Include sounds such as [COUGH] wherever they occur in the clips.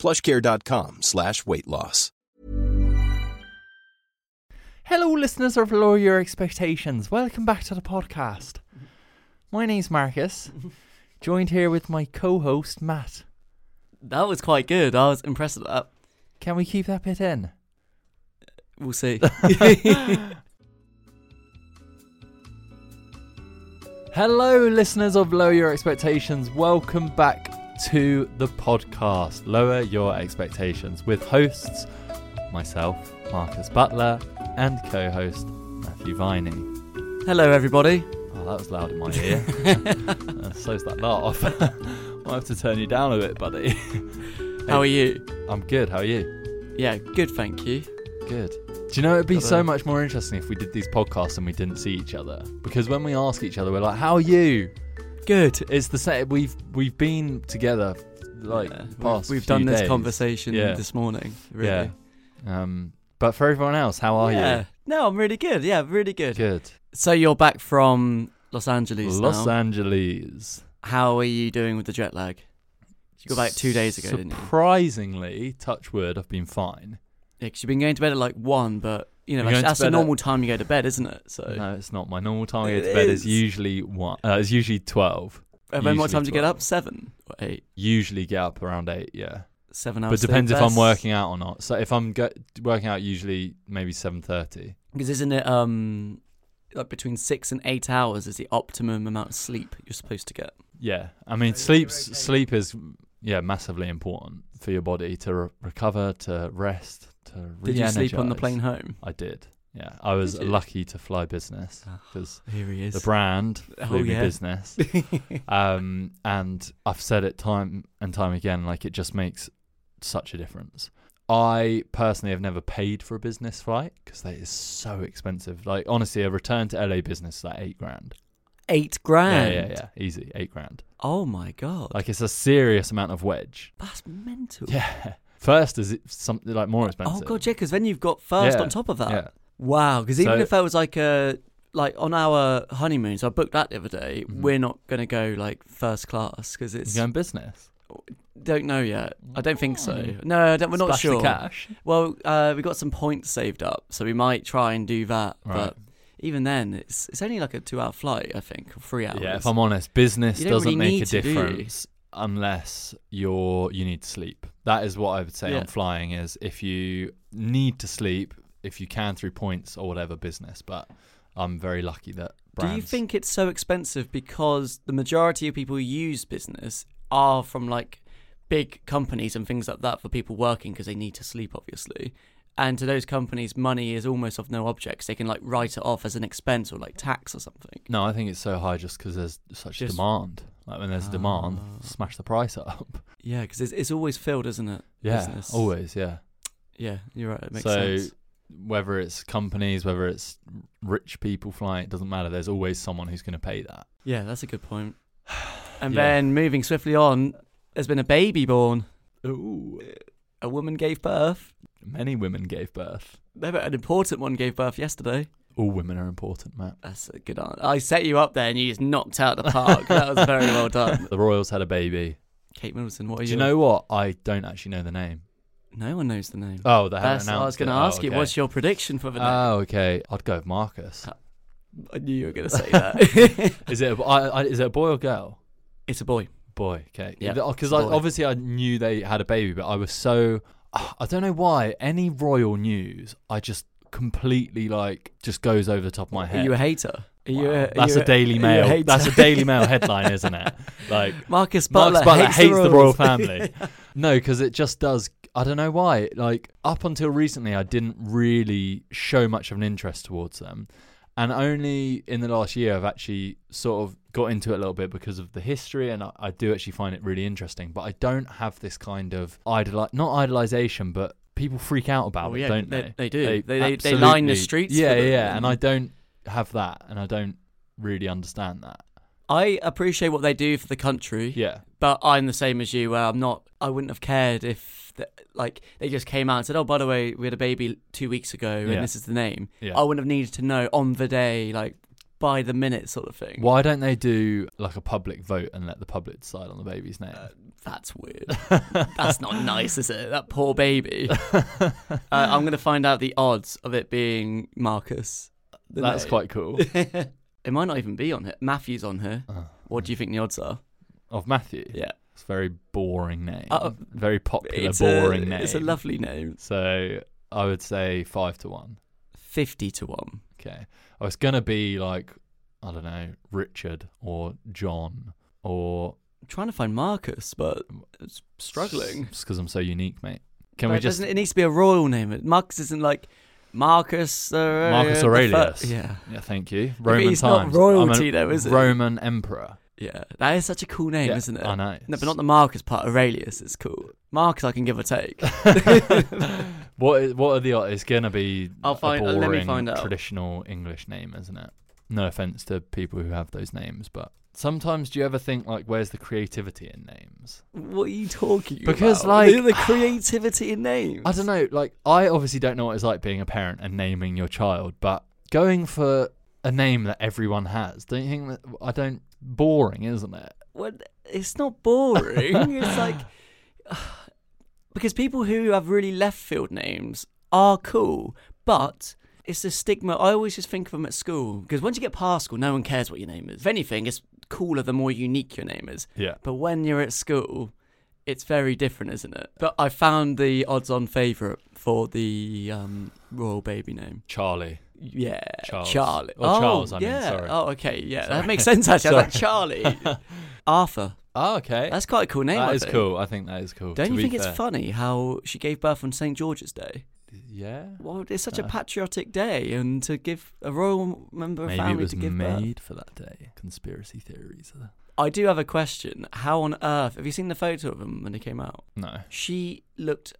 plushcare.com slash weight loss. Hello, listeners of Lower Your Expectations. Welcome back to the podcast. My name's Marcus, [LAUGHS] joined here with my co host, Matt. That was quite good. I was impressed with that. Can we keep that bit in? We'll see. [LAUGHS] [LAUGHS] Hello, listeners of Lower Your Expectations. Welcome back to the podcast, Lower Your Expectations, with hosts myself, Marcus Butler, and co host Matthew Viney. Hello, everybody. Oh, that was loud in my ear. [LAUGHS] uh, so's that laugh. [LAUGHS] I'll have to turn you down a bit, buddy. How are you? I'm good. How are you? Yeah, good, thank you. Good. Do you know it'd be so much more interesting if we did these podcasts and we didn't see each other? Because when we ask each other, we're like, "How are you?" Good. It's the same. We've we've been together like Yeah, we've- past. we've few done this days. conversation Yeah. this morning. Really. Yeah. Um, but for everyone else, how are you? yeah. No, I'm really good. Yeah, really good. Good. So you're back from Los Angeles Los now. Angeles. How are you doing with the jet lag? You got back two days ago, didn't you? Surprisingly, touch wood, I've been fine. Yeah, 'cause you've been going to bed at like one, but you know You're that's, to that's the bed at- normal time you go to bed, isn't it? So. No, it's not. My normal time I go to bed is is. usually one. Uh, it's usually twelve. And then what time do you get up? Seven or eight? Usually get up around eight. Yeah. Seven hours. but depends if I'm working out or not. So if I'm go- working out, usually maybe seven thirty. Because isn't it um like between six and eight hours is the optimum amount of sleep you're supposed to get? Yeah, I mean, sleep sleep is yeah massively important for your body to re- recover, to rest, to. Did you sleep on the plane home? I did. Yeah, I was Did you? lucky to fly business because Here he is. the brand Oh, flew me yeah. business. [LAUGHS] um, and I've said it time and time again, like it just makes such a difference. I personally have never paid for a business flight because that is so expensive. Like honestly, a return to LA business is like eight grand. Eight grand. Yeah, yeah, yeah, easy eight grand. Oh my god. Like it's a serious amount of wedge. That's mental. Yeah. [LAUGHS] First is it something like more expensive. Oh god, yeah, because then you've got first Yeah, on top of that. Yeah. Wow. Because even So- if I was like a like on our honeymoon, so I booked that the other day. Mhm. We're not gonna go like first class because it's going business? don't know yet. I don't think so. No, I don't, we're not Splash sure. the cash. Well, uh, we got some points saved up, so we might try and do that. Right. But even then, it's it's only like a two-hour flight, I think, or three hours. Yeah, if I'm honest, business doesn't really make a to, do you? difference unless you're you need to sleep. That is what I would say Yeah. on flying is if you need to sleep, if you can through points or whatever business. But I'm very lucky that Do you think it's so expensive because the majority of people who use business are from like big companies and things like that for people working because they need to sleep, obviously. And to those companies, money is almost of no object they can like write it off as an expense or like tax or something. No, I think it's so high just because there's such Just- demand. Like when there's demand, Ah. smash the price up. [LAUGHS] Yeah, because it's, it's always filled, isn't it? Yeah, Business. always. Yeah. Yeah, you're right. It makes so sense. whether it's companies, whether it's rich people flying, it doesn't matter. There's always someone who's going to pay that. Yeah, that's a good point. [SIGHS] And Yeah. then moving swiftly on, there's been a baby born. Ooh. A woman gave birth. Many women gave birth. No, but an important one gave birth yesterday. All women are important, Matt. That's a good answer. I set you up there and you just knocked out the park. that was very well [LAUGHS] done. The Royals had a baby. Kate Middleton, what are you? Do you? you know what? I don't actually know the name. No one knows the name. Oh, they haven't That's what I was going to it. Oh, ask you. okay. What's your prediction for the name? Oh, okay. I'd go with Marcus. Uh, I knew you were going to say that. [LAUGHS] [LAUGHS] Is it? A, I, I, is it a boy or girl? it's a boy. Boy. Okay. Yeah, Because it's a boy. obviously I knew they had a baby, but I was so. I don't know why. Any royal news, I just completely like just goes over the top of my head. Are you a hater? Are you Wow. a, That's you a Daily Mail. hater? That's a Daily Mail headline, isn't it? [LAUGHS] Like Marcus Butler, Marcus Butler hates, hates, the, royal royals. [LAUGHS] family. no, because it just does. I don't know why. Like up until recently, I didn't really show much of an interest towards them, and only in the last year I've actually sort of got into it a little bit because of the history, and I, I do actually find it really interesting. But I don't have this kind of idol, not idolization, but people freak out about Oh, it, yeah, don't they- they? they do. They- they- they line the streets Yeah, yeah, and and- I don't have that, and I don't really understand that. I appreciate what they do for the country, Yeah, but I'm the same as you. Where I'm not. I wouldn't have cared if, the, like, they just came out and said, "Oh, by the way, we had a baby two weeks ago, Yeah. and this is the name." yeah. I wouldn't have needed to know on the day, like by the minute, sort of thing. Why don't they do like a public vote and let the public decide on the baby's name? Uh, that's weird. That's not [LAUGHS] nice, is it? That poor baby. [LAUGHS] uh, I'm going to find out the odds of it being Marcus. That's quite cool. [LAUGHS] it might not even be on here. Matthew's on here. Uh, What do you think the odds are? of Matthew? Yeah. It's a very boring name. Uh, very popular, boring a, name. It's a lovely name. So I would say five to one. 50 to 1. Okay. I was gonna be like, I don't know, Richard or John or I'm trying to find Marcus, but it's struggling. It's because I'm so unique, mate. Can we just It needs to be a royal name. Marcus isn't like Marcus. Uh, Marcus Aurelius. yeah. Yeah, thank you. Roman he's not royalty though, is it? Roman emperor. Yeah. That is such a cool name, Yeah, isn't it? I know. No, but not the Marcus part. Aurelius is cool. Marcus, I can give or take. [LAUGHS] [LAUGHS] [LAUGHS] what is, what are the odds? It's gonna be I'll find- a uh, let me find out. traditional English name, isn't it? No offense to people who have those names, but sometimes do you ever think like, where's the creativity in names? What are you talking Because, about? Because like- the, the creativity in names. I don't know. Like, I obviously don't know what it's like being a parent and naming your child, but going for a name that everyone has, don't you think that I don't boring, isn't it? Well, it's not boring. it's like [LAUGHS] because people who have really left field names are cool, but it's the stigma. I always just think of them at school because once you get past school, no one cares what your name is. If anything, it's cooler the more unique your name is. Yeah. But when you're at school, it's very different, isn't it? But I found the odds-on favourite for the um, royal baby name. Charlie. Yeah, Charles. Charlie. Or oh, Charles, I mean, yeah. sorry. Oh, okay. Yeah, Sorry. that makes sense. Actually, I was like [LAUGHS] Charlie, Arthur. Oh, okay. That's quite a cool name. That I is think. cool. I think that is cool. Don't to you be think it's funny how she gave birth on St George's Day? Yeah. Well, it's such a Uh. patriotic day, and to give a royal member of Maybe it family was to give birth. made for that day. Conspiracy theories. I do have a question. How on earth have you seen the photo of them when they came out? No. She looked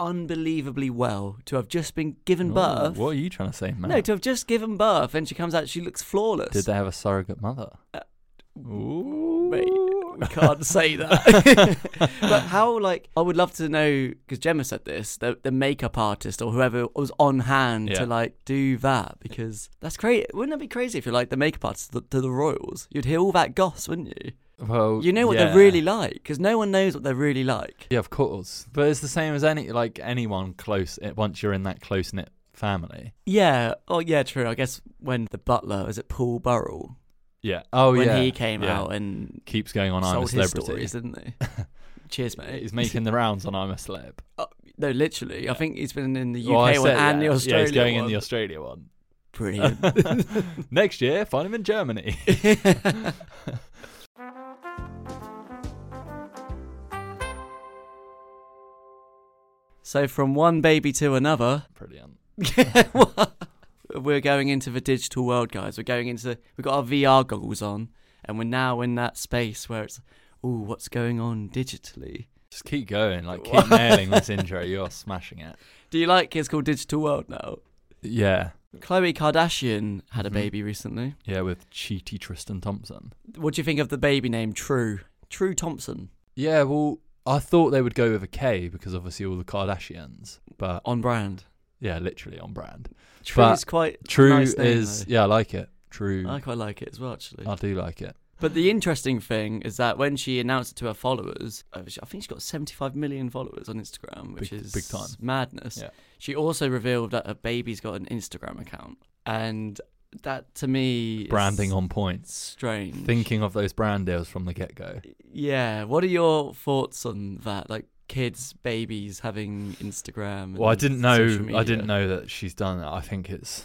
unbelievably well to have just been given Ooh, birth. What are you trying to say, man? No, to have just given birth, and she comes out, she looks flawless. Did they have a surrogate mother? Uh, Ooh. Mate, we [LAUGHS] can't say that. [LAUGHS] but how, like, I would love to know because Gemma said this, the, the makeup artist or whoever was on hand Yeah. to like do that because that's crazy. Wouldn't that be crazy if you're like the makeup artist to the, to the Royals? You'd hear all that goss, wouldn't you? Well, You know what yeah. they're really like because no one knows what they're really like. Yeah, of course. But it's the same as any like anyone close. eh, Once you're in that close knit family. Yeah. Oh, yeah. True. I guess when the butler is it Paul Burrell Yeah. Oh when yeah. he came yeah. out and keeps going on. I'm a celebrity. stories, didn't he? [LAUGHS] Cheers, mate. He's making the rounds on I'm a celeb. Oh, no, literally. I think he's been in the UK Well, I one and yeah. the Australia Yeah, he's going one. in the Australia one. Brilliant. [LAUGHS] Next year, find him in Germany. [LAUGHS] so from one baby to another, Brilliant. We're going into the digital world, guys. We're going into we've got our VR goggles on, and we're now in that space where it's, oh, what's going on digitally? Just keep going. Like keep nailing this [LAUGHS] intro. You're smashing it. Do you like it's called Digital World now? Yeah. Khloe Kardashian had a Mhm. baby recently. Yeah, with cheaty Tristan Thompson. What do you think of the baby name True? True Thompson Yeah, well, I thought they would go with a K because obviously all the Kardashians. But on brand. Yeah, literally on brand. True But is quite True nice name, is though. yeah, I like it. True. I quite like it as well, actually. I do like it. But the interesting thing is that when she announced it to her followers, uh, I think she's got 75 million followers on Instagram, which Big- is big time. madness. Yeah. She also revealed that her baby's got an Instagram account, and that to me is Branding on point. strange. Thinking of those brand deals from the get go. yeah. What are your thoughts on that? Like kids, babies having Instagram. Well, I didn't know. I didn't know that she's done it. I think it's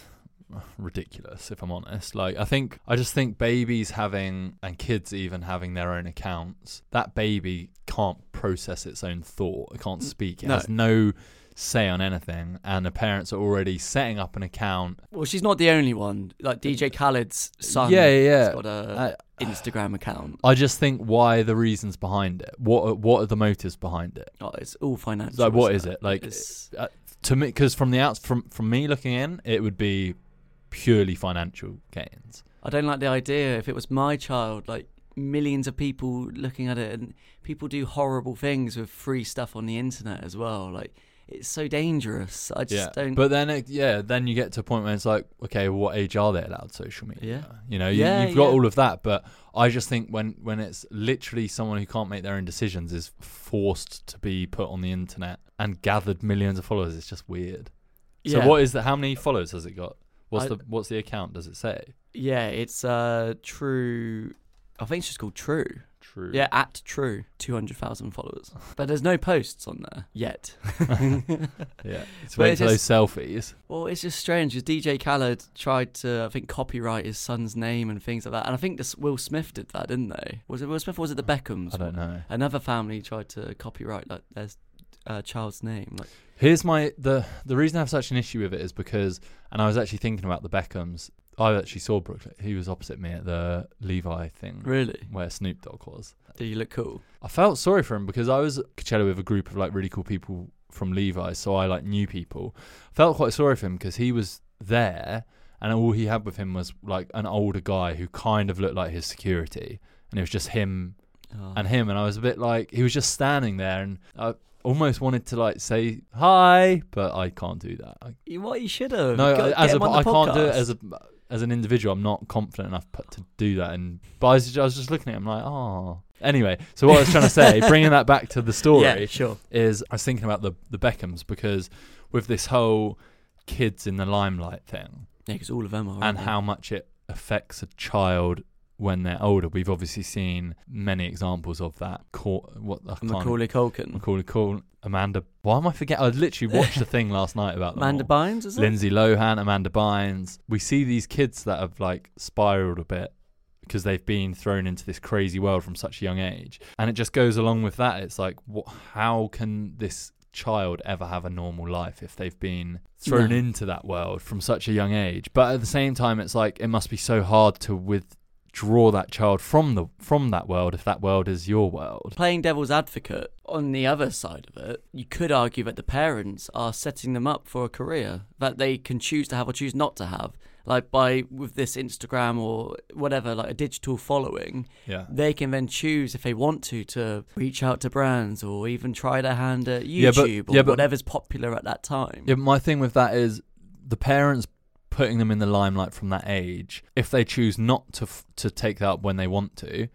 ridiculous, if I'm honest. Like, I think I just think babies having and kids even having their own accounts. That baby can't process its own thought. It can't speak. It No. has no say on anything, and the parents are already setting up an account. Well, she's not the only one. Like DJ Khaled's son. yeah, yeah, yeah. got a Uh, Instagram account. I just think why the reasons behind it. What are, what are the motives behind it? Oh, it's all financial. Like, what isn't it? Like, It's- uh, To me, because from the outs from from me looking in, it would be purely financial gains. I don't like the idea. If it was my child, like millions of people looking at it, and people do horrible things with free stuff on the internet as well. Like it's so dangerous. I just yeah, don't. but then it, yeah, then you get to a point where it's like, okay, what age are they allowed social media? Yeah. You know, you, Yeah, you've got yeah. all of that, but I just think when when it's literally someone who can't make their own decisions is forced to be put on the internet and gathered millions of followers, it's just weird. So what is the how many followers has it got? What's I- the what's the account? Does it say? Yeah, it's uh true. I think it's just called True. True. Yeah, at True, two hundred thousand followers. [LAUGHS] But there's no posts on there yet. [LAUGHS] Yeah. It's those selfies. Well, it's just strange because DJ Khaled tried to, I think, copyright his son's name and things like that. And I think this Will Smith did that, didn't they? Was it Will Smith or was it the Beckhams? I don't know. Another family tried to copyright like their uh, child's name. Like, Here's my the the reason I have such an issue with it is because, and I was actually thinking about the Beckhams. I actually saw Brooklyn. He was opposite me at the Levi thing really? where Snoop Dogg was. Did you look cool? I felt sorry for him because I was at Coachella with a group of like really cool people from Levi, so I like knew people. Felt quite sorry for him because he was there, and all he had with him was like an older guy who kind of looked like his security, and it was just him Oh. and him, and I was a bit like he was just standing there, and I almost wanted to like say hi, but I can't do that. I, what you should have? no, Go- as a him on the I can't do it as a as an individual. I'm not confident enough to do that, and but I was, I was just looking at him like, oh. Anyway, so what I was trying to say, [LAUGHS] bringing that back to the story, Yeah, sure. is I was thinking about the the Beckhams because with this whole kids in the limelight thing Yeah, because all of them are. and how much it affects a child when they're older. We've obviously seen many examples of that. Cau- what I Macaulay Culkin, Macaulay Culkin, Amanda. Why am I forgetting? I literally [LAUGHS] watched a thing last night about them Amanda all. Bynes, is it? Lindsay Lohan, Amanda Bynes. We see these kids that have like spiraled a bit because they've been thrown into this crazy world from such a young age, and it just goes along with that. It's like, what? How can this child ever have a normal life if they've been thrown No. into that world from such a young age? But at the same time, it's like it must be so hard to withdraw that child from the from that world if that world is your world. Playing devil's advocate, on the other side of it, you could argue that the parents are setting them up for a career that they can choose to have or choose not to have. Like by with this Instagram or whatever, like a digital following, Yeah. they can then choose if they want to to reach out to brands or even try their hand at Yeah, but- YouTube or yeah, but- whatever's popular at that time. Yeah, my thing with that is the parents putting them in the limelight from that age. If they choose not to f- to take that up when they want to,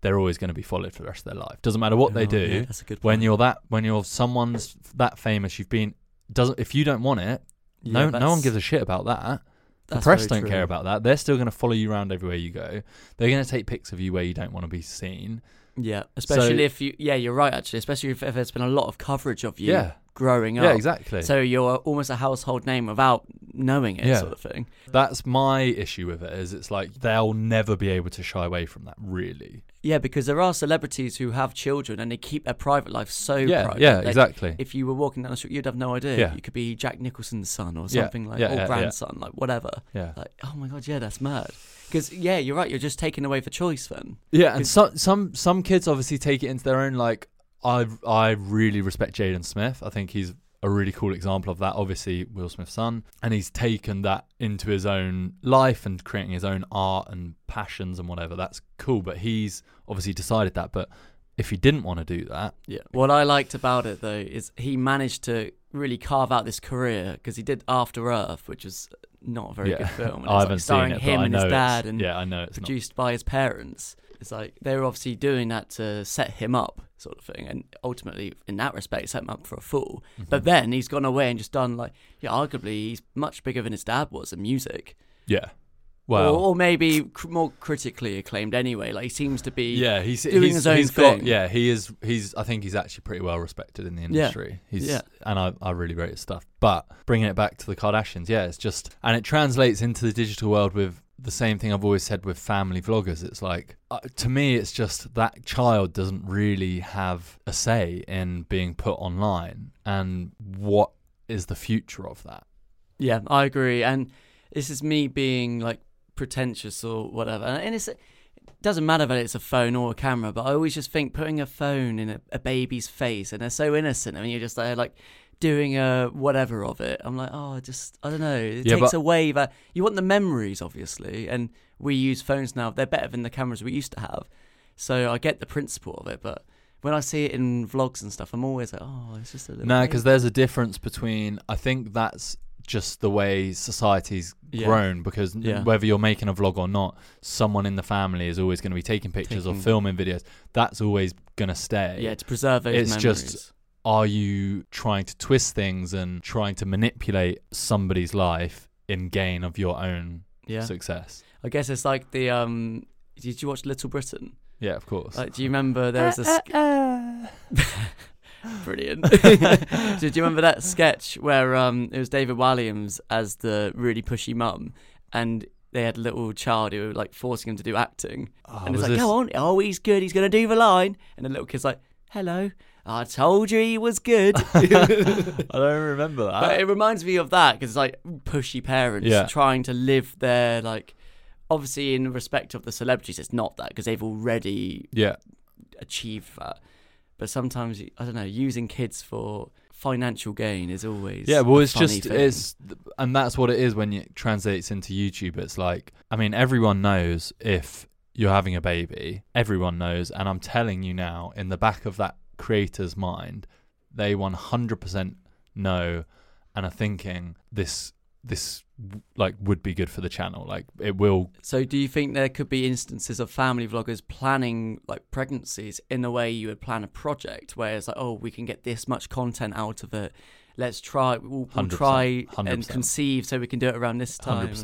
they're always going to be followed for the rest of their life. Doesn't matter what they Oh, do. yeah, that's a good when point. you're that when you're someone's that famous, you've been doesn't if you don't want it, Yeah, no no one that's- gives a shit about that. The that's press very don't care about that. They're still going to follow you around everywhere you go. They're going to take pics of you where you don't want to be seen. Yeah, especially So- if you. Yeah, you're right. Actually, especially if, if there's been a lot of coverage of you Yeah. growing up. Yeah, exactly. So you're almost a household name without knowing it, Yeah. sort of thing. That's my issue with it. Is it's like they'll never be able to shy away from that. Really. Yeah, because there are celebrities who have children and they keep their private life so yeah. private. Yeah. Like, Exactly. If you were walking down the street, you'd have no idea. Yeah. You could be Jack Nicholson's son or Yeah, something like, yeah, or yeah, yeah. grandson, like whatever. yeah. Like, oh my god, yeah, that's mad. Because yeah, you're right. You're just taking away the choice then. Yeah, and some some some kids obviously take it into their own. Like I I really respect Jaden Smith. I think he's a really cool example of that. Obviously, Will Smith's son, and he's taken that into his own life and creating his own art and passions and whatever. That's cool. But he's obviously decided that. But if he didn't want to do that, Yeah. What I liked about it though is he managed to really carve out this career because he did After Earth, which is not a very yeah, good film. [LAUGHS] I haven't seen starring it, him and his dad and yeah, I know it's not. produced by his parents. It's like they were obviously doing that to set him up, sort of thing, and ultimately, in that respect, set him up for a fool. Mm-hmm. But then he's gone away and just done like, yeah, arguably he's much bigger than his dad was in music, Yeah. Well. or, or maybe cr- more critically acclaimed anyway. Like he seems to be, yeah, he's doing he's, his own he's got thing. yeah he is he's I think he's actually pretty well respected in the industry. Yeah. He's Yeah. and I I really rate his stuff. But bringing it back to the Kardashians, yeah, it's just and it translates into the digital world with the same thing I've always said with family vloggers. It's like uh, to me, it's just that child doesn't really have a say in being put online and what is the future of that. Yeah, I agree. And this is me being like pretentious or whatever. And it's it doesn't matter whether it's a phone or a camera, but I always just think putting a phone in a, a baby's face and they're so innocent. I mean, you're just there like doing a whatever of it. I'm like, oh, just I don't know. It Yeah, takes but- away that you want the memories, obviously, and we use phones now. They're better than the cameras we used to have. So I get the principle of it, but when I see it in vlogs and stuff, I'm always like, oh, it's just a little. No, baby. because there's a difference between. I think that's just the way society's Yeah. grown. Because Yeah. whether you're making a vlog or not, someone in the family is always going to be taking pictures or filming videos. That's always going to stay. yeah, to preserve those It's memories. just- Are you trying to twist things and trying to manipulate somebody's life in gain of your own yeah. success? I guess it's like the um. Did you watch Little Britain? Yeah, of course. Like, do you remember there was a [LAUGHS] sk- [LAUGHS] brilliant? [LAUGHS] Do you remember that sketch where um it was David Walliams as the really pushy mum, and they had a little child who were like forcing him to do acting, Oh, and it's like, this- go on, oh he's good, he's gonna do the line, and the little kid's like, hello, I told you he was good. [LAUGHS] [LAUGHS] I don't remember that. But it reminds me of that because it's like pushy parents Yeah. trying to live their like. Obviously, in respect of the celebrities, it's not that because they've already yeah. achieved that. But sometimes I don't know, using kids for financial gain is always Yeah, well, it's funny just thing. it's, and that's what it is when it translates into YouTube. It's like, I mean, everyone knows if you're having a baby, everyone knows, and I'm telling you now, in the back of that creator's mind, they 100% know and are thinking this this like would be good for the channel. Like it will. So, do you think there could be instances of family vloggers planning like pregnancies in the way you would plan a project, where it's like, oh, we can get this much content out of it. Let's try. We'll, we'll 100%, try and 100%. conceive, so we can do it around this time.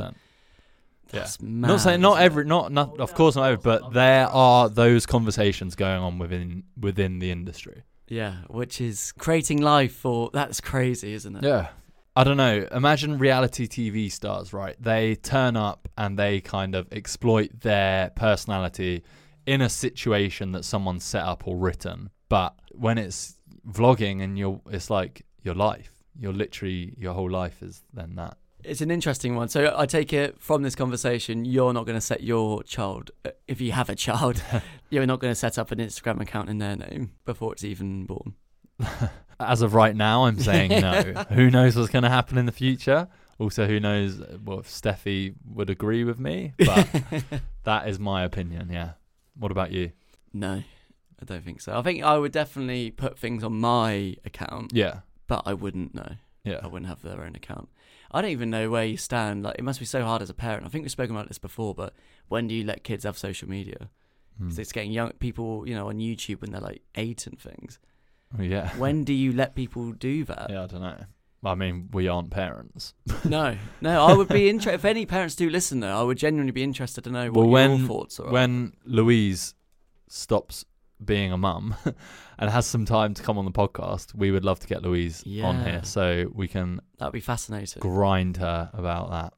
Yeah. Mad, Not saying not every, not not of course not every, but there are those conversations going on within within the industry. Yeah, which is creating life for. That's crazy, isn't it? Yeah. I don't know. Imagine reality TV stars, right? They turn up and they kind of exploit their personality in a situation that someone's set up or written. But when it's vlogging and you're, it's like your life. You're literally your whole life is then that. It's an interesting one. So I take it from this conversation, you're not going to set your child, uh, if you have a child, [LAUGHS] [LAUGHS] you're not going to set up an Instagram account in their name before it's even born. [LAUGHS] As of right now, I'm saying no. who knows what's going to happen in the future? Also, who knows well, if Steffi would agree with me? But that is my opinion. Yeah. What about you? No, I don't think so. I think I would definitely put things on my account, Yeah. but I wouldn't know. Yeah. I wouldn't have their own account. I don't even know where you stand. Like, it must be so hard as a parent. I think we've spoken about this before, but when do you let kids have social media? Hmm. 'Cause it's getting young people, you know, on YouTube when they're like eight and things. Oh, yeah. [LAUGHS] When do you let people do that? Yeah, I don't know. I mean, we aren't parents. [LAUGHS] No, no. I would be interested. if any parents do listen, though, I would genuinely be interested to know what Well, your thoughts are. When Louise stops being a mum [LAUGHS] and has some time to come on the podcast, we would love to get Louise on here so we can that'd be fascinating. grind her about that.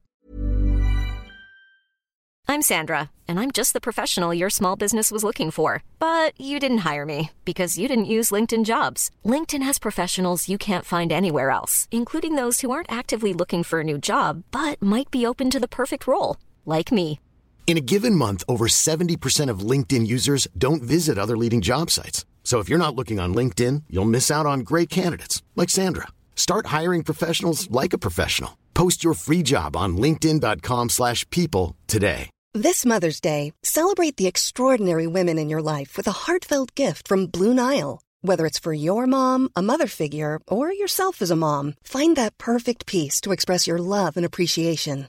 I'm Sandra, and I'm just the professional your small business was looking for. But you didn't hire me because you didn't use LinkedIn jobs. LinkedIn has professionals you can't find anywhere else, including those who aren't actively looking for a new job but might be open to the perfect role, like me. In a given month, over 70% of LinkedIn users don't visit other leading job sites. So if you're not looking on LinkedIn, you'll miss out on great candidates like Sandra. Start hiring professionals like a professional. Post your free job on linkedin.com/people today. This Mother's Day, celebrate the extraordinary women in your life with a heartfelt gift from Blue Nile. Whether it's for your mom, a mother figure, or yourself as a mom, find that perfect piece to express your love and appreciation.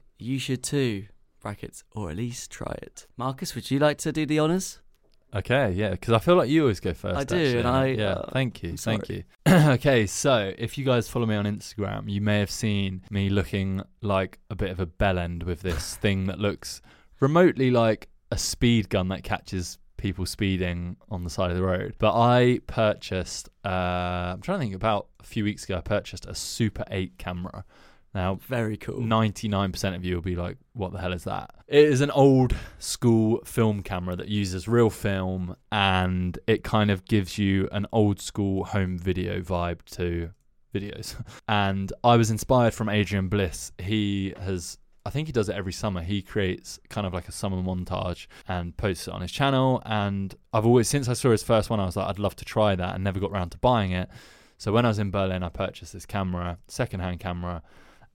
You should too. Brackets, or at least try it. Marcus, would you like to do the honours? Okay, yeah, because I feel like you always go first. I do, actually. and I- yeah, uh, thank you, thank you. [CLEARS THROAT] okay, so if you guys follow me on Instagram, you may have seen me looking like a bit of a bell end with this [LAUGHS] thing that looks remotely like a speed gun that catches people speeding on the side of the road. But I purchased, uh, I'm trying to think about a few weeks ago, I purchased a Super 8 camera. Now, Very cool. 99% of you will be like, what the hell is that? It is an old school film camera that uses real film and it kind of gives you an old school home video vibe to videos. [LAUGHS] and I was inspired from Adrian Bliss. He has. I think he does it every summer. He creates kind of like a summer montage and posts it on his channel. And I've always, since I saw his first one, I was like, I'd love to try that and never got around to buying it. So when I was in Berlin, I purchased this camera, secondhand camera,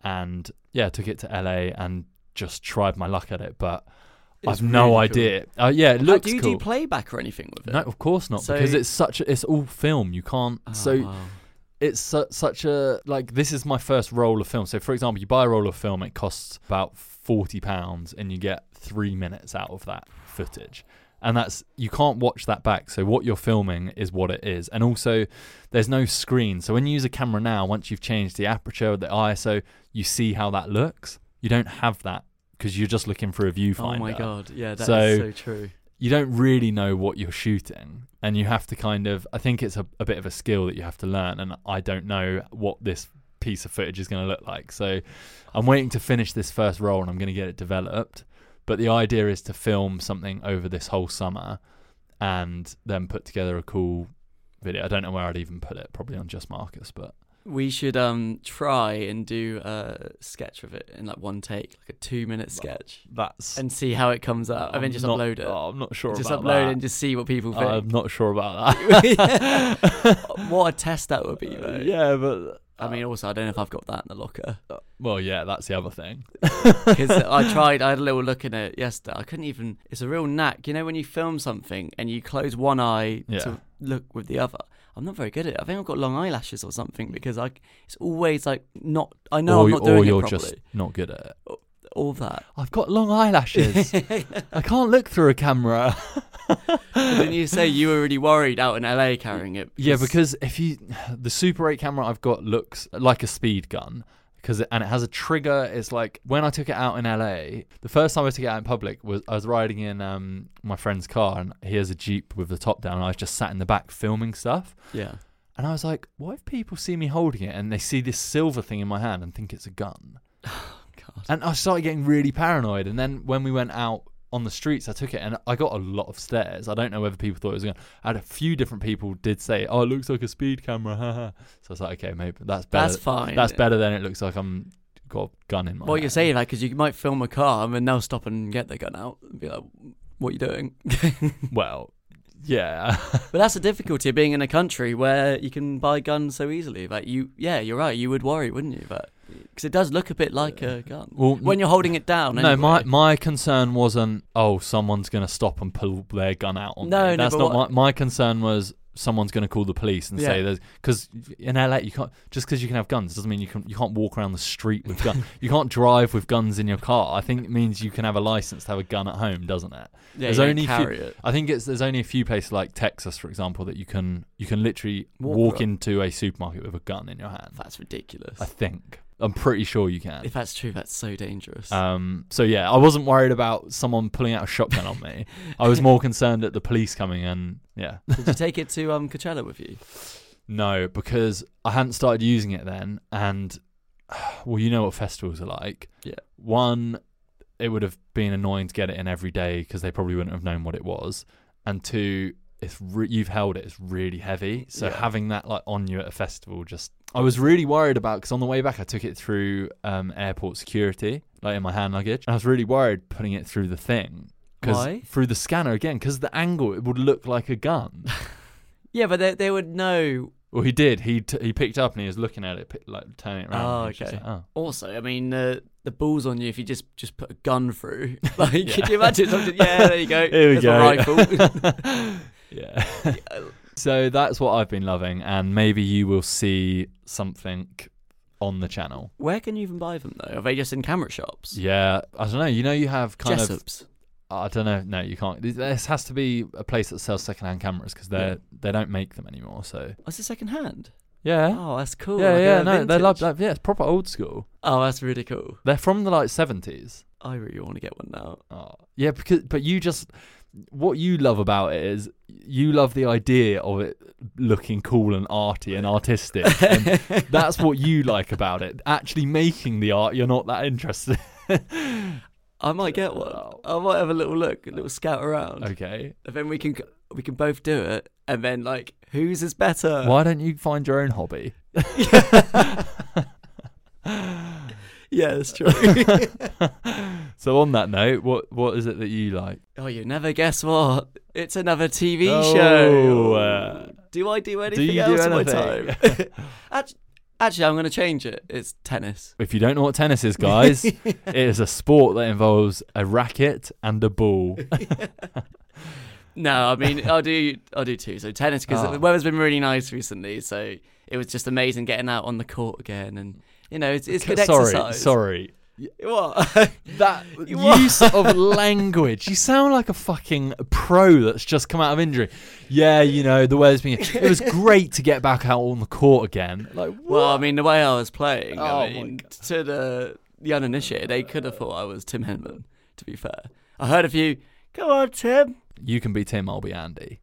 and yeah, took it to LA and just tried my luck at it. But It's I've no really cool. idea. Uh, yeah, it How- looks do you cool. do playback or anything with it? no, of course not, So- because it's such. A, it's all film. You can't. Oh, so wow. it's su- such a like. This is my first roll of film. So for example, you buy a roll of film, it costs about forty pounds, and you get three minutes out of that footage. And that's you can't watch that back. So what you're filming is what it is. And also, there's no screen. So when you use a camera now, once you've changed the aperture, or the ISO, you see how that looks. You don't have that because you're just looking for a viewfinder Oh my god, yeah, that's So- so, true. you don't really know what you're shooting and you have to kind of i think it's a, a bit of a skill that you have to learn and i don't know what this piece of footage is going to look like so i'm waiting to finish this first roll and i'm going to get it developed but the idea is to film something over this whole summer and then put together a cool video i don't know where i'd even put it probably on just marcus but We should um try and do a sketch of it in like one take, like a two minute sketch, that's and see how it comes out. I mean, just not- upload it. oh, i'm not sure just about upload that. and just see what people think. i'm not sure about [LAUGHS] that [LAUGHS] what a test that would be, though. [LAUGHS] yeah but I mean, um, also, I don't know if I've got that in the locker uh, well yeah that's the other thing [LAUGHS] [LAUGHS] because I tried. I had a little look in it yesterday. I couldn't even. It's a real knack, you know, when you film something and you close one eye Yeah. to look with the other. I'm not very good at it. I think I've got long eyelashes or something because I. It's always like not. I know or, I'm not doing it properly. or you're just not good at it. All that. I've got long eyelashes. [LAUGHS] I can't look through a camera. Didn't you say you were really worried out in LA carrying it? yeah, because if you the Super 8 camera I've got looks like a speed gun because it, and it has a trigger. It's like when I took it out in LA, the first time I took it out in public was I was riding in um, my friend's car and he has a Jeep with the top down. And I was just sat in the back filming stuff. yeah. And I was like, what if people see me holding it and they see this silver thing in my hand and think it's a gun? [LAUGHS] God. And I started getting really paranoid. And then when we went out on the streets, I took it and I got a lot of stares. I don't know whether people thought it was a gun. I had a few different people did say, "Oh, it looks like a speed camera." so I was like, "Okay, maybe that's better. That's fine. That's better than it looks like I'm got a gun in my." What you're saying, like, because you might film a car and then they'll stop and get their gun out and be like, "What are you doing?" [LAUGHS] Well, yeah, [LAUGHS] But that's the difficulty of being in a country where you can buy guns so easily. Like you, yeah, you're right. You would worry, wouldn't you? But because it does look a bit like a gun Well, when you're holding it down. No, my anyway. my concern wasn't oh someone's gonna stop and pull their gun out on No, me. no, That's not what- my my concern was someone's gonna call the police and say there's because in LA you can't just because you can have guns doesn't mean you can you can't walk around the street with guns. [LAUGHS] you can't drive with guns in your car. I think it means you can have a license to have a gun at home, doesn't it? yeah, there's only few- it. I think it's there's only a few places like Texas, for example, that you can you can literally Walk walk, into a supermarket with a gun in your hand. That's ridiculous. I think I'm pretty sure you can. if that's true, that's so dangerous. Um, so yeah, I wasn't worried about someone pulling out a shotgun on me. I was more concerned at the police coming and yeah. [LAUGHS] Did you take it to um Coachella with you? No, because I hadn't started using it then, and [SIGHS] well, you know what festivals are like. Yeah. One, it would have been annoying to get it in every day because they probably wouldn't have known what it was, and two, it's re- you've held it, it's really heavy. So Yeah. having that like on you at a festival, just I was really worried about because on the way back I took it through um, airport security, like in my hand luggage, and I was really worried putting it through the thing. 'cause- Why? Through the scanner again, because the angle it would look like a gun. [LAUGHS] Yeah, but they they would know. Well, he did. He t- he picked up and he was looking at it, pi- like turning it around. Oh, and he was just okay. like, oh. Also, I mean, uh, the balls on you if you just just put a gun through. [LAUGHS] Like, [LAUGHS] could you imagine something? Yeah, there you go. Here we There's go. my rifle. Yeah. [LAUGHS] so that's what I've been loving, and maybe you will see something on the channel. Where can you even buy them though? Are they just in camera shops? Yeah, I don't know. You know, you have kind of. Jessops. I don't know. No, you can't. This has to be a place that sells secondhand cameras because they Yeah. they don't make them anymore. So Oh, it's a second hand. yeah, Oh, that's cool. yeah, like yeah. No, they're like like yeah, it's proper old school. Oh, that's really cool. They're from the like seventies. I really want to get one now. Oh, yeah, because but you just what you love about it is you love the idea of it looking cool and arty and artistic. and [LAUGHS] that's what you like about it. Actually making the art, you're not that interested. [LAUGHS] I might get one. I might have a little look, a little scout around, okay. and then we can we can both do it, and then like whose is better? Why don't you find your own hobby? [LAUGHS] Yeah, that's true. [LAUGHS] So on that note, what what is it that you like? oh, you never guess what? It's another TV Oh, show. uh, do I do anything you else do in my anything? time? [LAUGHS] actually, actually, I'm going to change it. It's tennis. If you don't know what tennis is, guys, [LAUGHS] it is a sport that involves a racket and a ball. No, I mean I'll do I'll do two. So tennis because Oh. the weather's been really nice recently, so it was just amazing getting out on the court again, and you know it's it's good sorry, exercise. sorry. [LAUGHS] What? [LAUGHS] That What? use of [LAUGHS] language. You sound like a fucking pro that's just come out of injury. Yeah, you know, the weather's been. It was great to get back out on the court again. Like, well, I mean the way I was playing, Oh, I my mean God. to the the uninitiated, they could have thought I was Tim Henman. To be fair, I heard a few. Come on, Tim. you can be Tim, I'll be Andy.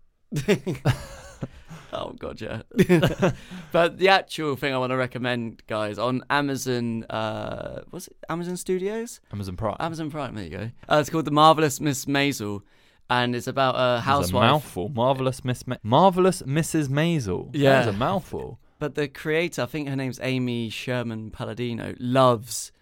Oh god, yeah. [LAUGHS] [LAUGHS] but the actual thing I want to recommend, guys, on Amazon, uh, what's it? Amazon Studios. Amazon Prime. Amazon Prime. There you go. Uh, it's called The Marvelous Miss Maisel, and it's about a That's a mouthful. Marvelous Miss. Ma- Marvelous Mrs. Maisel. Yeah. That's a mouthful. But the creator, I think her name's Amy Sherman Palladino, loves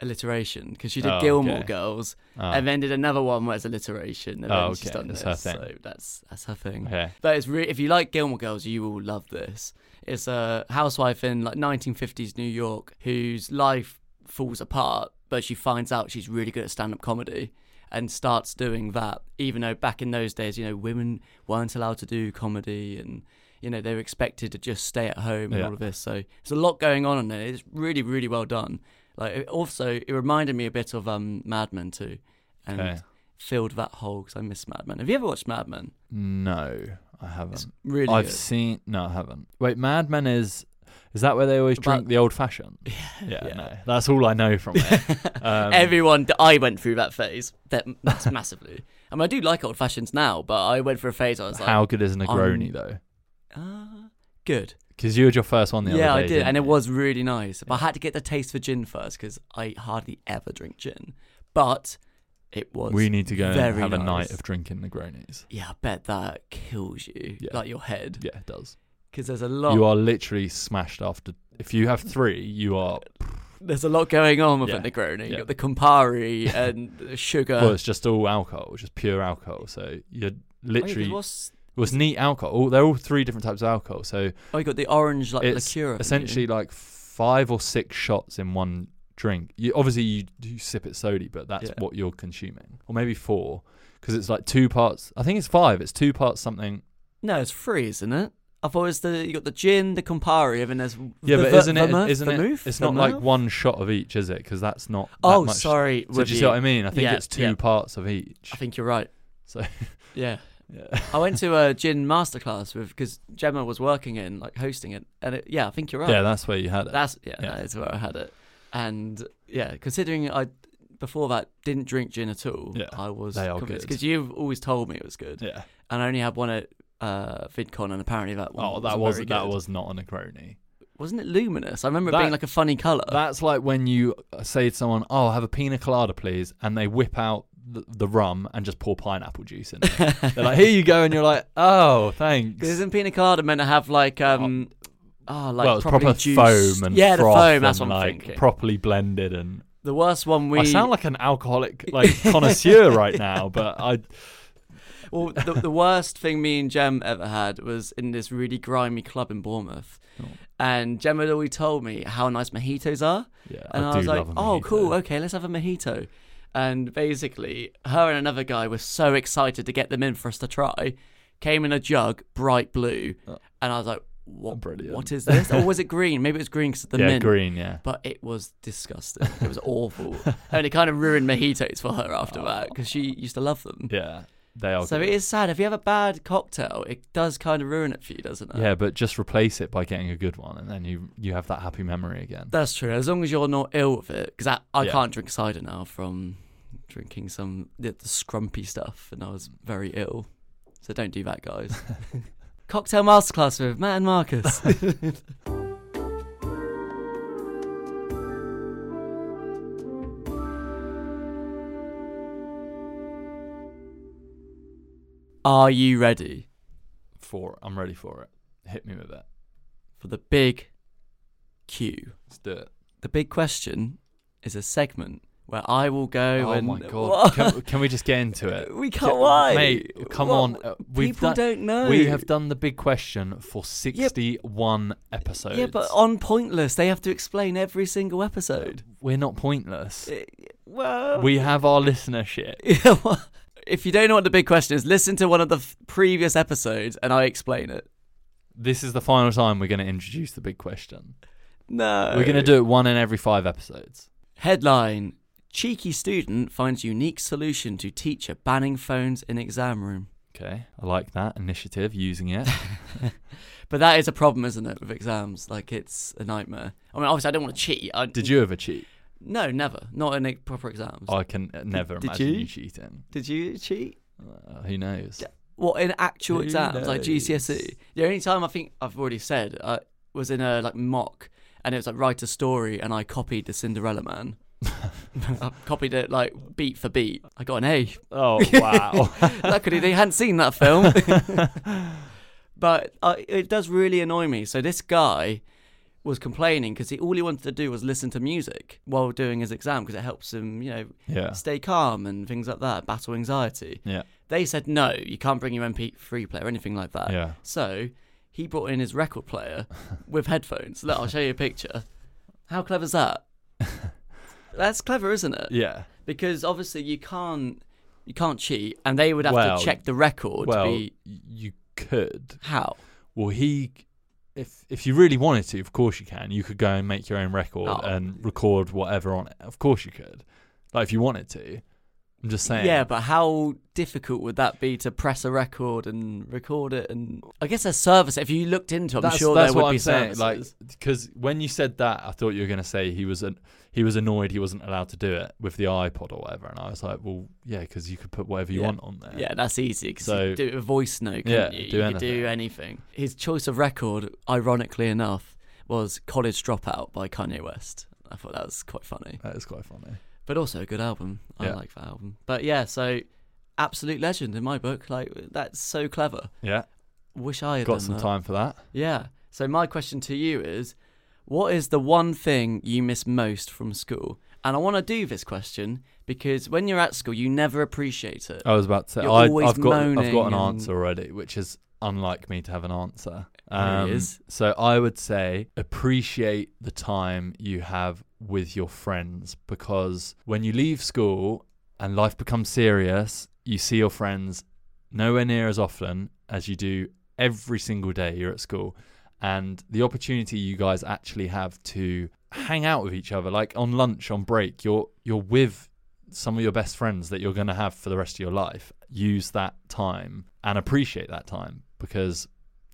alliteration because she did Oh, Gilmore okay. Girls Oh, and then did another one where it's alliteration. And Oh, then she's okay. done That's this, her thing. So that's that's her thing. okay. But it's re- if you like Gilmore Girls, you will love this. It's a housewife in like 1950s New York whose life falls apart, but she finds out she's really good at stand-up comedy and starts doing that. Even though back in those days, you know, women weren't allowed to do comedy and you know they were expected to just stay at home and Yeah. all of this. So there's a lot going on in it. It's really, really well done. Like it also, it reminded me a bit of um, Mad Men too, and Okay. filled that hole because I miss Mad Men. Have you ever watched Mad Men? No, I haven't. It's really I've good. seen. No, I haven't. Wait, Mad Men is. Is that where they always About- drink the old fashioned? [LAUGHS] Yeah, yeah. no. That's all I know from it. [LAUGHS] Um, Everyone, I went through that phase. That that's massively. I mean, I do like old fashions now, but I went through a phase. I was like, How good is a Negroni though? uh, good. Because you had your first one the yeah, other I day. did, didn't and it was really nice. But I had to get the taste for gin first because I hardly ever drink gin. But it was. We need to go and have a night of drinking Negronis. Yeah, I bet that kills you, Yeah. like your head, Yeah, it does. because there's a lot. You are literally smashed after. If you have three, you are. [LAUGHS] There's a lot going on with Yeah, a Negroni. You yeah. got the Campari and the sugar. well, it's just all alcohol, just pure alcohol. So you're Oh, yeah, literally. what's- Well, it's neat alcohol. They're all three different types of alcohol. So oh, you got the orange like it's liqueur. haven't you? essentially like five or six shots in one drink. You obviously you do sip it slowly, but that's Yeah. what you're consuming, or maybe four, because it's like two parts. I think it's five. It's two parts something. No, it's three, isn't it? I thought it was the you got the gin, the Campari, and then there's Yeah, the but isn't it? vermouth, Isn't it? vermouth, It's not like one shot of each, is it? Because that's not. that Oh, much. sorry. So do you you. see what I mean? I think Yeah, it's two yeah. parts of each. I think you're right. So [LAUGHS] Yeah, yeah. I went to a gin masterclass with because Gemma was working in like hosting it, and it, yeah, I think you're right. Yeah, that's where you had it. That's yeah, Yeah. that is where I had it, and yeah, considering I before that didn't drink gin at all, Yeah, I was they are good. because you've always told me it was good, yeah. and I only had one at uh, VidCon, and apparently that one Oh, that wasn't was that good. was not a Negroni. wasn't it luminous? I remember it being like a funny color. That's like when you say to someone, "Oh, I'll have a pina colada, please," and they whip out the, the rum and just pour pineapple juice in it. [LAUGHS] They're like, "Here you go," and you're like, "Oh, thanks." Isn't pina colada meant to have like um oh like well, it's proper juiced- foam and yeah the foam that's and, what I'm like thinking. properly blended and. the worst one we I sound like an alcoholic like connoisseur [LAUGHS] right now, but I well the, the worst thing me and Jem ever had was in this really grimy club in Bournemouth, Oh. and Jem had always told me how nice mojitos are, yeah, and I, I, was like, oh cool, okay, let's have a mojito. And basically, her and another guy were so excited to get them in for us to try. Came in a jug, bright blue, Oh. and I was like, "What? Oh, brilliant. What is this? or was it [LAUGHS] green? Maybe it was green because of the yeah, mint." green, yeah. but it was disgusting. It was awful, [LAUGHS] and it kind of ruined mojitos for her after oh. that because she used to love them. Yeah, they are. So good. it is sad if you have a bad cocktail, it does kind of ruin it for you, doesn't it? Yeah, but just replace it by getting a good one, and then you you have that happy memory again. that's true. As long as you're not ill with it, because I, I Yeah. can't drink cider now from drinking some the, the scrumpy stuff, and I was very ill. So don't do that, guys. [LAUGHS] Cocktail masterclass with Matt and Marcus. [LAUGHS] Are you ready For. I'm ready for it. Hit me with it. for the big Q? Let's do it. The big question is a segment where I will go Oh and my god! [LAUGHS] Can, can we just get into it? [LAUGHS] we can't. Can- Why, mate? Come What? on. uh, we've People done, don't know. We have done the big question for 61 episodes. Yeah, but on Pointless, they have to explain every single episode. we're not pointless. Eh, Well, We have our listenership. [LAUGHS] Yeah, well, if you don't know what the big question is, listen to one of the f- previous episodes and I explain it. This is the final time we're going to introduce the big question. No, We're going to do it one in every five episodes. Headline: Cheeky student finds unique solution to teacher banning phones in exam room. Okay, I like that initiative, using it. [LAUGHS] But that is a problem, isn't it, with exams? Like it's a nightmare. I mean, obviously, I don't want to cheat. I, Did you ever cheat? No, never. Not in proper exams. I can never Did imagine you? you? cheating. Did you cheat? Uh, who knows? Yeah. What in actual Who exams, like? GCSE? The only time I think I've already said uh, was in a like mock, and it was like write a story, and I copied the Cinderella Man. [LAUGHS] I copied it like beat for beat. I got an A. Oh [LAUGHS] wow! Luckily, they hadn't seen that film. [LAUGHS] but uh, it does really annoy me. So this guy was complaining because he all he wanted to do was listen to music while doing his exam because it helps him, you know, yeah, stay calm and things like that, battle anxiety. yeah, They said no, you can't bring your MP3 player or anything like that. yeah. So he brought in his record player with headphones. Look, I'll show you a picture. How clever is that? That's clever, isn't it? Yeah. Because obviously you can't you can't cheat, and they would have Well, to check the record Well, to be you could. how. Well, he, if if you really wanted to, of course you can. You could go and make your own record Oh. and record whatever on it. Of course you could. Like if you wanted to. I'm just saying. Yeah, but how difficult would that be to press a record and record it? And I guess a service. If you looked into, it, I'm that's, sure that's there would what be I'm saying. services. Like, because when you said that, I thought you were going to say he was an, he was annoyed he wasn't allowed to do it with the iPod or whatever, and I was like, well, yeah, because you could put whatever you Yeah. want on there. Yeah, that's easy because So- you do a voice note. Yeah, you? do you could do anything. anything. His choice of record, ironically enough, was "College Dropout" by Kanye West. I thought that was quite funny, that is quite funny. But also a good album. I Yeah. like that album. But yeah, so absolute legend in my book. Like that's so clever. Yeah, Wish I had got done some that. time for that. Yeah. So my question to you is, what is the one thing you miss most from school? And I want to do this question because when you're at school, you never appreciate it. I was about to say You're I, always I've got I've moaning got an and- answer already, which is unlike me to have an answer. Um, is. So I would say appreciate the time you have with your friends because when you leave school and life becomes serious, you see your friends nowhere near as often as you do every single day you're at school. And the opportunity you guys actually have to hang out with each other, like on lunch, on break, you're you're with some of your best friends that you're going to have for the rest of your life. Use that time and appreciate that time because,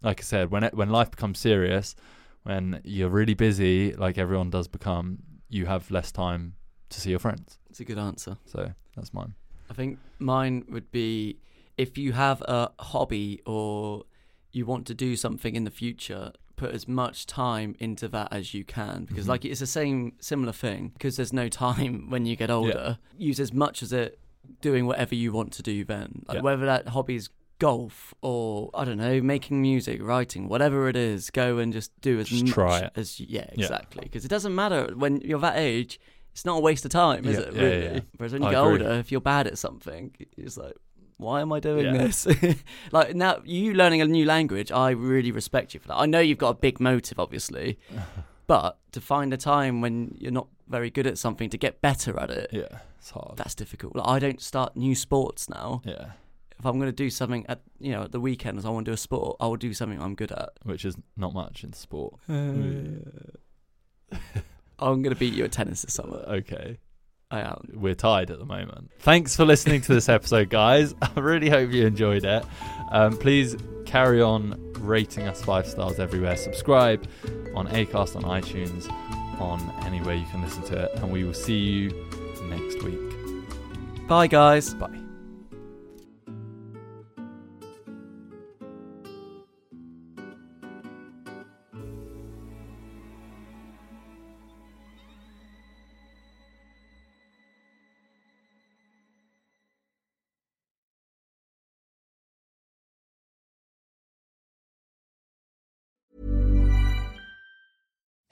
like I said, when it, when life becomes serious, when you're really busy, like everyone does become, you have less time to see your friends. It's a good answer. So that's mine. I think mine would be if you have a hobby or you want to do something in the future, put as much time into that as you can because Mhm. like it's the same similar thing because there's no time [LAUGHS] when you get older. Use as much as it doing whatever you want to do then. Like Yeah. whether that hobby is golf or I don't know, making music, writing, whatever it is, go and just do as Just much try it. as yeah, Yeah. exactly. Because it doesn't matter when you're that age. It's not a waste of time, is Yeah, it? yeah, Really? yeah. Whereas when you I get agree. older, if you're bad at something, it's like, why am I doing Yeah. this? [LAUGHS] like now, you learning a new language, I really respect you for that. I know you've got a big motive, obviously, [LAUGHS] but to find a time when you're not very good at something to get better at it, Yeah, it's hard. that's difficult. Like, I don't start new sports now. yeah, If I'm going to do something at you know at the weekends, I want to do a sport. I will do something I'm good at. which is not much in sport. [LAUGHS] I'm going to beat you at tennis this summer. Okay. I am. we're tied at the moment. Thanks for listening to this episode, guys. [LAUGHS] I really hope you enjoyed it. Um, please carry on rating us five stars everywhere. Subscribe on Acast, on iTunes, on anywhere you can listen to it, and we will see you next week. Bye, guys. Bye.